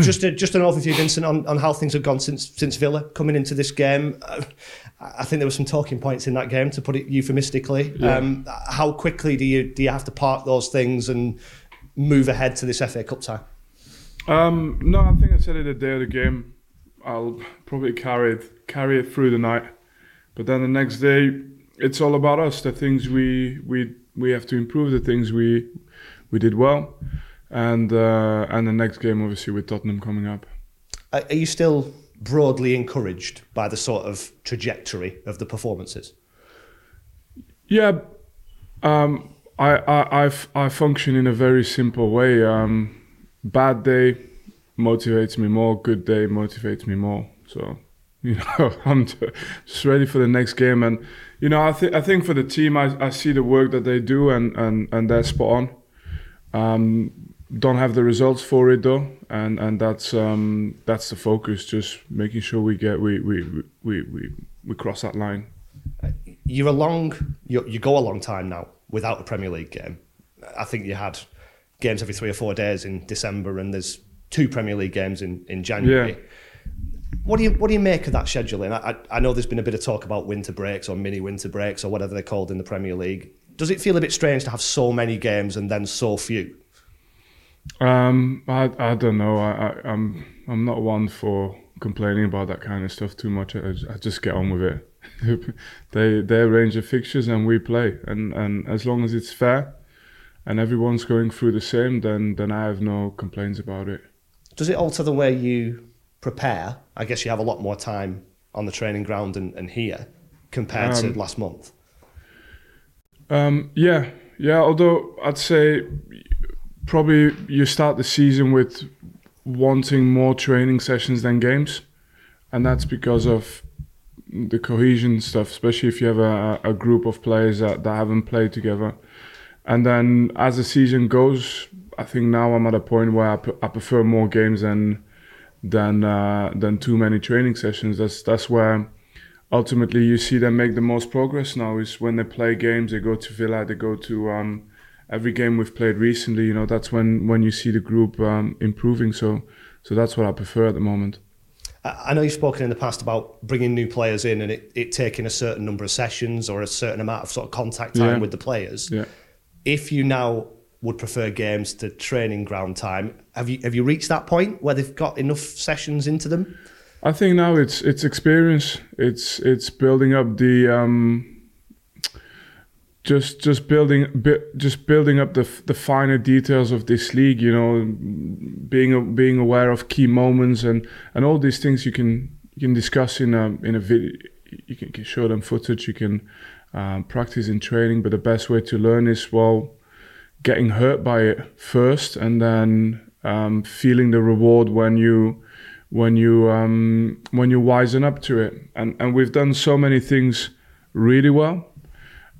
just a, just an overview, Vincent, on, on how things have gone since since Villa coming into this game. Uh, I think there were some talking points in that game, to put it euphemistically. Yeah. Um, how quickly do you do you have to park those things and move ahead to this FA Cup tie? Um, no, I think I said it the day of the game. I'll probably carry it carry it through the night, but then the next day, it's all about us. The things we we we have to improve. The things we we did well, and uh, and the next game, obviously, with Tottenham coming up. Are you still broadly encouraged by the sort of trajectory of the performances? Yeah, um, I, I, I, I function in a very simple way. Um, bad day motivates me more. Good day motivates me more. So, you know, I'm just ready for the next game. And you know, I think I think for the team, I, I see the work that they do, and and and they're spot on. Um, don't have the results for it though, and and that's um, that's the focus. Just making sure we get we we we we, we cross that line. You're a long, you, you go a long time now without a Premier League game. I think you had games every three or four days in December, and there's two Premier League games in, in January. Yeah. What do you what do you make of that scheduling? I, I I know there's been a bit of talk about winter breaks or mini winter breaks or whatever they're called in the Premier League. Does it feel a bit strange to have so many games and then so few? Um, I I don't know. I, I I'm I'm not one for complaining about that kind of stuff too much. I, I just get on with it. they they arrange the fixtures and we play, and and as long as it's fair, and everyone's going through the same, then then I have no complaints about it. Does it alter the way you prepare? I guess you have a lot more time on the training ground and, and here compared Um, to last month. Um, yeah, yeah. Although I'd say probably you start the season with wanting more training sessions than games, and that's because of the cohesion stuff. Especially if you have a, a group of players that, that haven't played together, and then as the season goes, I think now I'm at a point where I, prefer more games than than uh, than too many training sessions. That's that's where ultimately you see them make the most progress now is when they play games they go to villa they go to um, every game we've played recently you know that's when when you see the group um, improving so so that's what i prefer at the moment I know you've spoken in the past about bringing new players in and it, it taking a certain number of sessions or a certain amount of sort of contact time Yeah. with the players. yeah If you now would prefer games to training ground time, have you have you reached that point where they've got enough sessions into them? i think now it's it's experience it's it's building up the um just just building bu- just building up the f- the finer details of this league you know being a, being aware of key moments and and all these things you can you can discuss in a in a video you can, can show them footage you can um, practice in training but the best way to learn is well getting hurt by it first and then um, feeling the reward when you when you um, when you wisen up to it. And and we've done so many things really well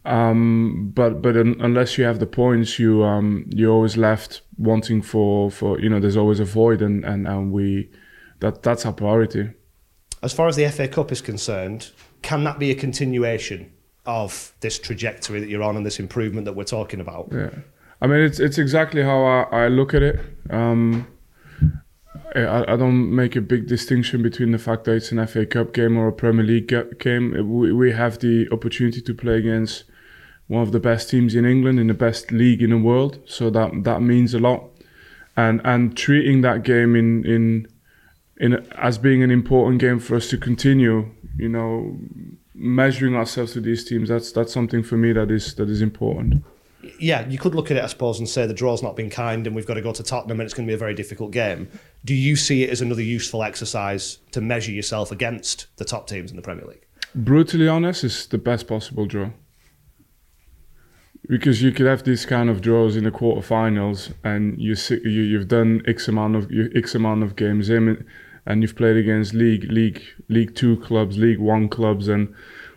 um, but but un, unless you have the points, you um, you're always left wanting for for you know there's always a void, and and, and we that that's our priority. As far as the FA Cup is concerned, can that be a continuation of this trajectory that you're on and this improvement that we're talking about? Yeah, I mean it's it's exactly how I, I look at it. Um, I, I don't make a big distinction between the fact that it's an FA Cup game or a Premier League game. We, we have the opportunity to play against one of the best teams in England in the best league in the world, so that that means a lot. And and treating that game in in in as being an important game for us to continue, you know, measuring ourselves to these teams. That's that's something for me that is that is important. yeah, you could look at it, I suppose, and say the draw's not been kind and we've got to go to Tottenham and it's going to be a very difficult game. Do you see it as another useful exercise to measure yourself against the top teams in the Premier League? brutally honest, is the best possible draw. Because you could have these kind of draws in the quarterfinals, and you you you've done x amount of x amount of games in, and you've played against league league league two clubs, league one clubs, and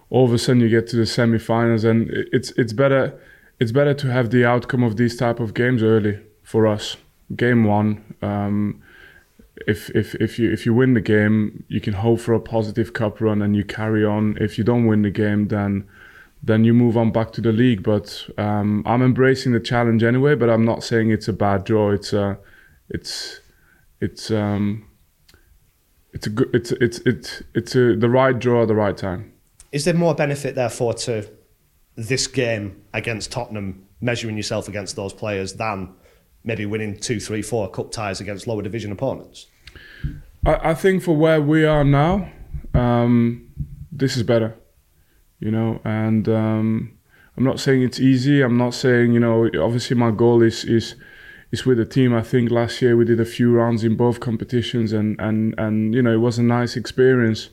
all of a sudden you get to the semi-finals, and it's it's better it's better to have the outcome of these type of games early for us. Game one. Um, if if if you if you win the game, you can hope for a positive cup run and you carry on. If you don't win the game, then then you move on back to the league. But um, I'm embracing the challenge anyway. But I'm not saying it's a bad draw. It's a it's it's um, it's a good it's it's it's it's a, the right draw at the right time. Is there more benefit, therefore, to this game against Tottenham, measuring yourself against those players, than maybe winning two, three, four cup ties against lower division opponents? I, I think for where we are now, um, this is better, you know. And um, I'm not saying it's easy. I'm not saying you know. Obviously, my goal is is is with the team. I think last year we did a few rounds in both competitions, and and and you know it was a nice experience.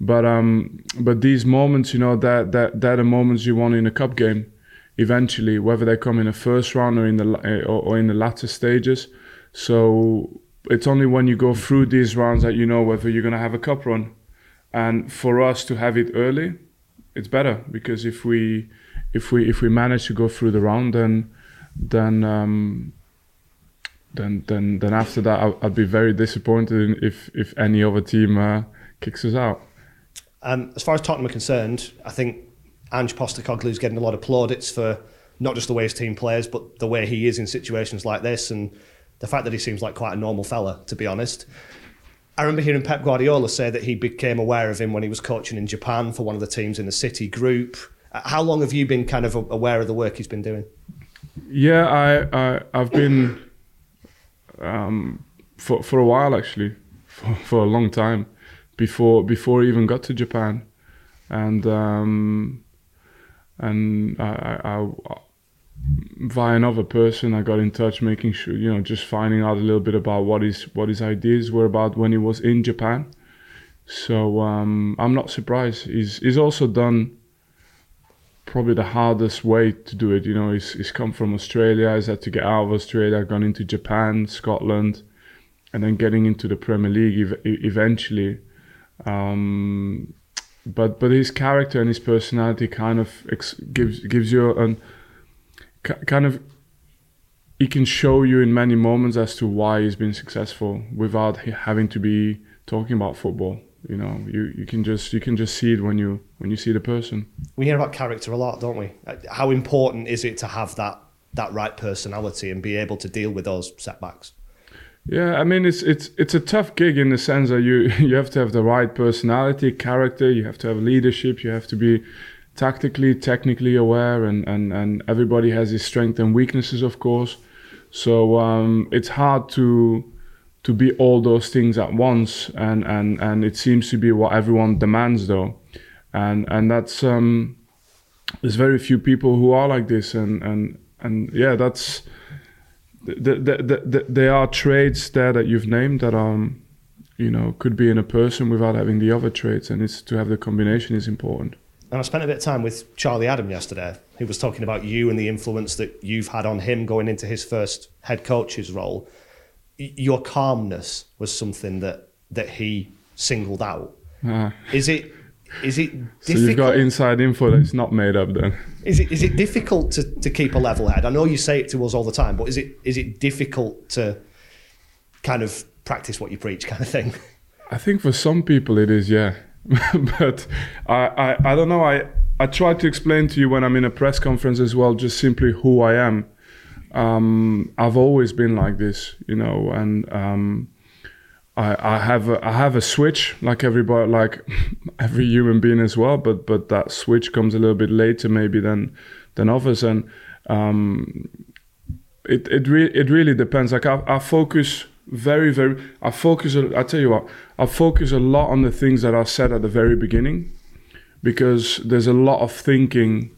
But um, but these moments, you know, that that that are moments you want in a cup game. Eventually, whether they come in the first round or in the or, or in the latter stages. So it's only when you go through these rounds that you know whether you're going to have a cup run. And for us to have it early, it's better because if we if we if we manage to go through the round, then then um, then then then after that, I'll, I'd be very disappointed if if any other team uh, kicks us out. Um, as far as Tottenham are concerned, I think Ange Postecoglou is getting a lot of plaudits for not just the way his team plays, but the way he is in situations like this, and the fact that he seems like quite a normal fella, to be honest. I remember hearing Pep Guardiola say that he became aware of him when he was coaching in Japan for one of the teams in the City group. Uh, how long have you been kind of aware of the work he's been doing? Yeah, I, I I've been um, for for a while actually, for, for a long time before before I even got to Japan, and um, and I, I, I, via another person I got in touch, making sure you know just finding out a little bit about what his what his ideas were about when he was in Japan. So um, I'm not surprised. He's he's also done probably the hardest way to do it. You know, he's, he's come from Australia, he's had to get out of Australia, gone into Japan, Scotland, and then getting into the Premier League ev- eventually. Um, but but his character and his personality kind of ex- gives gives you an kind of he can show you in many moments as to why he's been successful without having to be talking about football you know? You, you can just you can just see it when you when you see the person. We hear about character a lot don't we? Uh, how important is it to have that that right personality and be able to deal with those setbacks? Yeah i mean it's it's it's a tough gig in the sense that you you have to have the right personality character you have to have leadership you have to be tactically technically aware and and and everybody has his strengths and weaknesses of course. So um, it's hard to to be all those things at once and and and it seems to be what everyone demands though. And and that's um there's very few people who are like this and and and yeah that's the, the, the, the, there are traits there that you've named that um you know could be in a person without having the other traits and it's to have the combination is important and I spent a bit of time with Charlie Adam yesterday, who was talking about you and the influence that you've had on him going into his first head coach's role your calmness was something that that he singled out. Uh, is it is it difficult? So you've got inside info that's not made up then. Is it is it difficult to, to keep a level head? I know you say it to us all the time, but is it is it difficult to kind of practice what you preach kind of thing? I think for some people it is, yeah. but I, I I don't know. I I try to explain to you when I'm in a press conference as well, just simply who I am um, I've always been like this, you know, and um, I, I, have a, I have a switch like everybody, like every human being as well. But but that switch comes a little bit later maybe than than others, and um, it it really it really depends. Like I, I focus very very I focus. I tell you what, I focus a lot on the things that are said at the very beginning, because there's a lot of thinking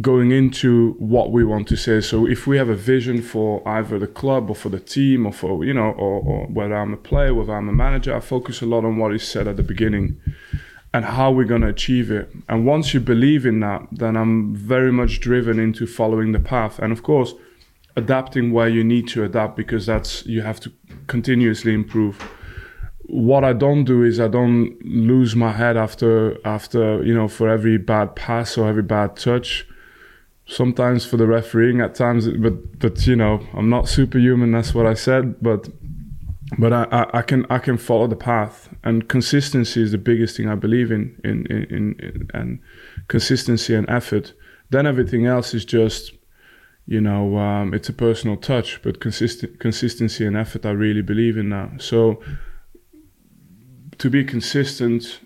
going into what we want to say. So if we have a vision for either the club or for the team or for, you know, or, or whether I'm a player, whether I'm a manager, I focus a lot on what is said at the beginning and how we're going to achieve it. And once you believe in that, then I'm very much driven into following the path. And of course, adapting where you need to adapt because that's, you have to continuously improve. What I don't do is I don't lose my head after, after, you know, for every bad pass or every bad touch. Sometimes for the refereeing at times but but you know i'm not superhuman that's what i said but but I, I, I can I can follow the path. And consistency is the biggest thing I believe in in, in, in and consistency and effort. Then everything else is just you know, um, it's a personal touch, but consistent consistency and effort, I really believe in now. So to be consistent,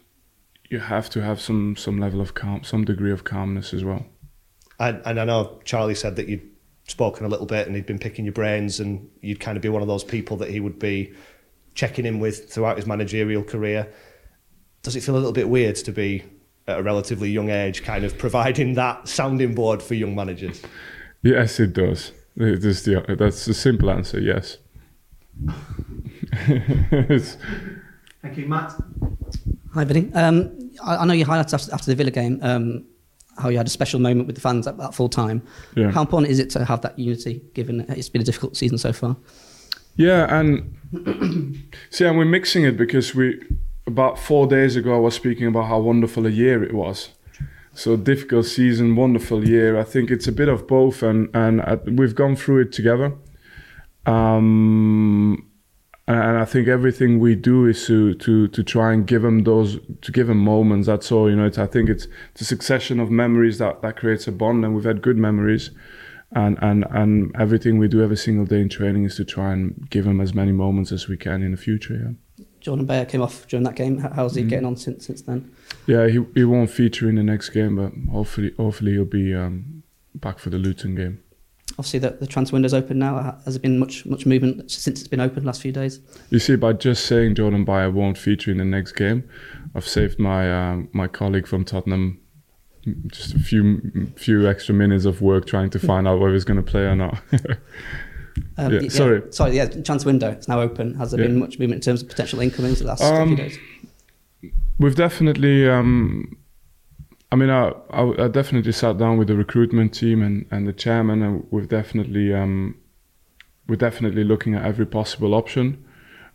you have to have some some level of calm, some degree of calmness as well. And, and I know Charlie said that you'd spoken a little bit and he'd been picking your brains, and you'd kind of be one of those people that he would be checking in with throughout his managerial career. Does it feel a little bit weird to be at a relatively young age, kind of providing that sounding board for young managers? Yes, it does. It is the, that's the simple answer. Yes. Thank you, Matt. Hi, Vinny. Um, I, I know you highlighted after, after the Villa game um, how you had a special moment with the fans at, at full time. Yeah. How important is it to have that unity, given it's been a difficult season so far? Yeah, and see, and we're mixing it because we about four days ago I was speaking about how wonderful a year it was. So difficult season, wonderful year. I think it's a bit of both, and and uh, we've gone through it together. Um, and I think everything we do is to to to try and give them those to give them moments. That's all. You know, it's, I think it's, it's a succession of memories that that creates a bond, and we've had good memories. And, and and everything we do every single day in training is to try and give them as many moments as we can in the future. Yeah. Jordan Beyer came off during that game. How's he getting on since since then? Yeah, he he won't feature in the next game, but hopefully hopefully he'll be um, back for the Luton game. Obviously, the, the transfer window's open now. Ha- Has there been much much movement since it's been open last few days? You see, by just saying Jordan Beyer won't feature in the next game, I've saved my um, my colleague from Tottenham just a few few extra minutes of work trying to find out whether he's going to play or not. Um, Yeah, y- sorry. sorry. Yeah, chance window. It's now open. Has there Yeah. been much movement in terms of potential incomings the last Um, few days? We've definitely. Um, I mean, I, I, I definitely sat down with the recruitment team and, and the chairman, and we've definitely um, we're definitely looking at every possible option.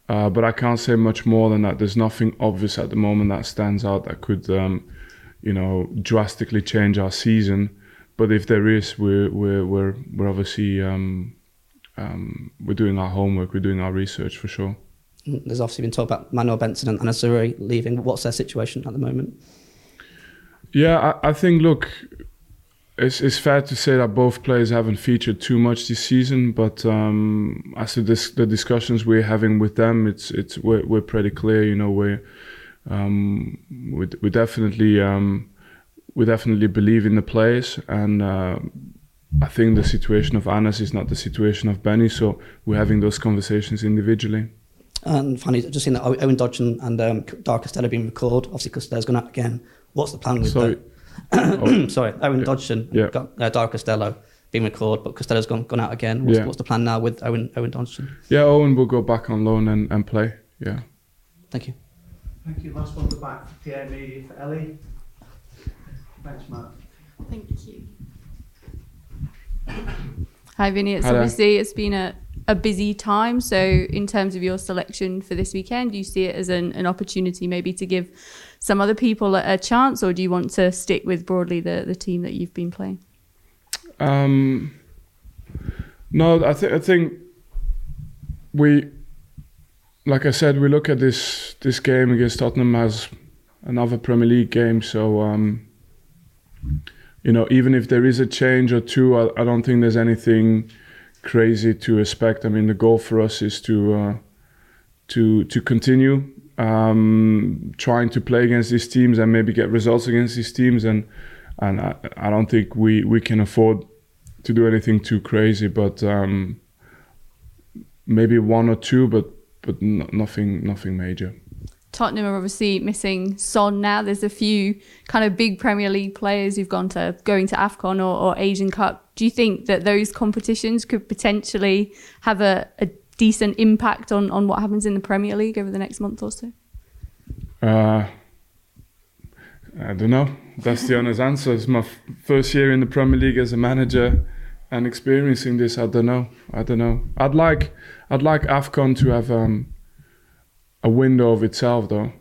Uh, but I can't say much more than that. There's nothing obvious at the moment that stands out that could, um, you know, drastically change our season. But if there is, we're we're we're, we're obviously um, um, we're doing our homework, we're doing our research for sure. Mm, There's obviously been talk about Manuel Benson and, Azuri leaving. What's their situation at the moment? Yeah, I, I think look, it's it's fair to say that both players haven't featured too much this season, but um, as to this, the discussions we're having with them, it's it's we're, we're pretty clear. You know, we um, we we definitely um, we definitely believe in the players, and uh, I think the situation of Anass is not the situation of Benny, so we're having those conversations individually. And finally, just seeing that Owen Dodgson and um, Dar Costelloe being recalled. Obviously, Costelloe's gone out again. What's the plan with Sorry. the... Sorry, Owen Dodgson Yeah. and got, uh, Dar Costelloe being recalled, but Costelloe's gone, gone out again. What's, Yeah. what's the plan now with Owen, Owen Dodgson? Yeah, Owen will go back on loan and, and play. Yeah. Thank you. Thank you. Last one at the back for Pierre Meady for Ellie. Thanks, Matt. Thank you. Hi, Vinny. It's there. obviously it's been a, a busy time. So, in terms of your selection for this weekend, do you see it as an, an opportunity maybe to give some other people a, a chance, or do you want to stick with broadly the, the team that you've been playing? Um, no, I think I think we, like I said, we look at this this game against Tottenham as another Premier League game. So, um, you know, even if there is a change or two, I, I don't think there's anything crazy to expect. I mean, the goal for us is to uh, to to continue um, trying to play against these teams and maybe get results against these teams and and I, I don't think we, we can afford to do anything too crazy, but um, maybe one or two, but but no, nothing nothing major. Tottenham are obviously missing Son now. There's a few kind of big Premier League players who've gone to going to AFCON or, or Asian Cup. Do you think that those competitions could potentially have a, a decent impact on, on what happens in the Premier League over the next month or so? Uh, I don't know. That's the honest answer. It's my f- first year in the Premier League as a manager, and experiencing this. I don't know. I don't know. I'd like I'd like Afcon to have um, a window of itself, though.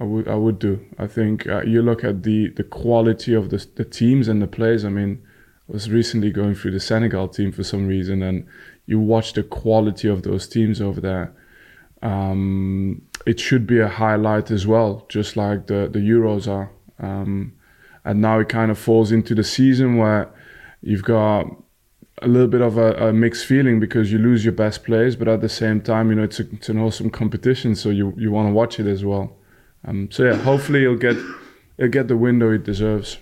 I would I would do. I think uh, you look at the the quality of the the teams and the players. I mean, I was recently going through the Senegal team for some reason, and you watch the quality of those teams over there. Um, it should be a highlight as well, just like the the Euros are. Um, and now it kind of falls into the season where you've got a little bit of a, a mixed feeling because you lose your best players, but at the same time, you know, it's, a, it's an awesome competition, so you, you want to watch it as well. Um, so yeah, hopefully he'll get he'll get the window he deserves.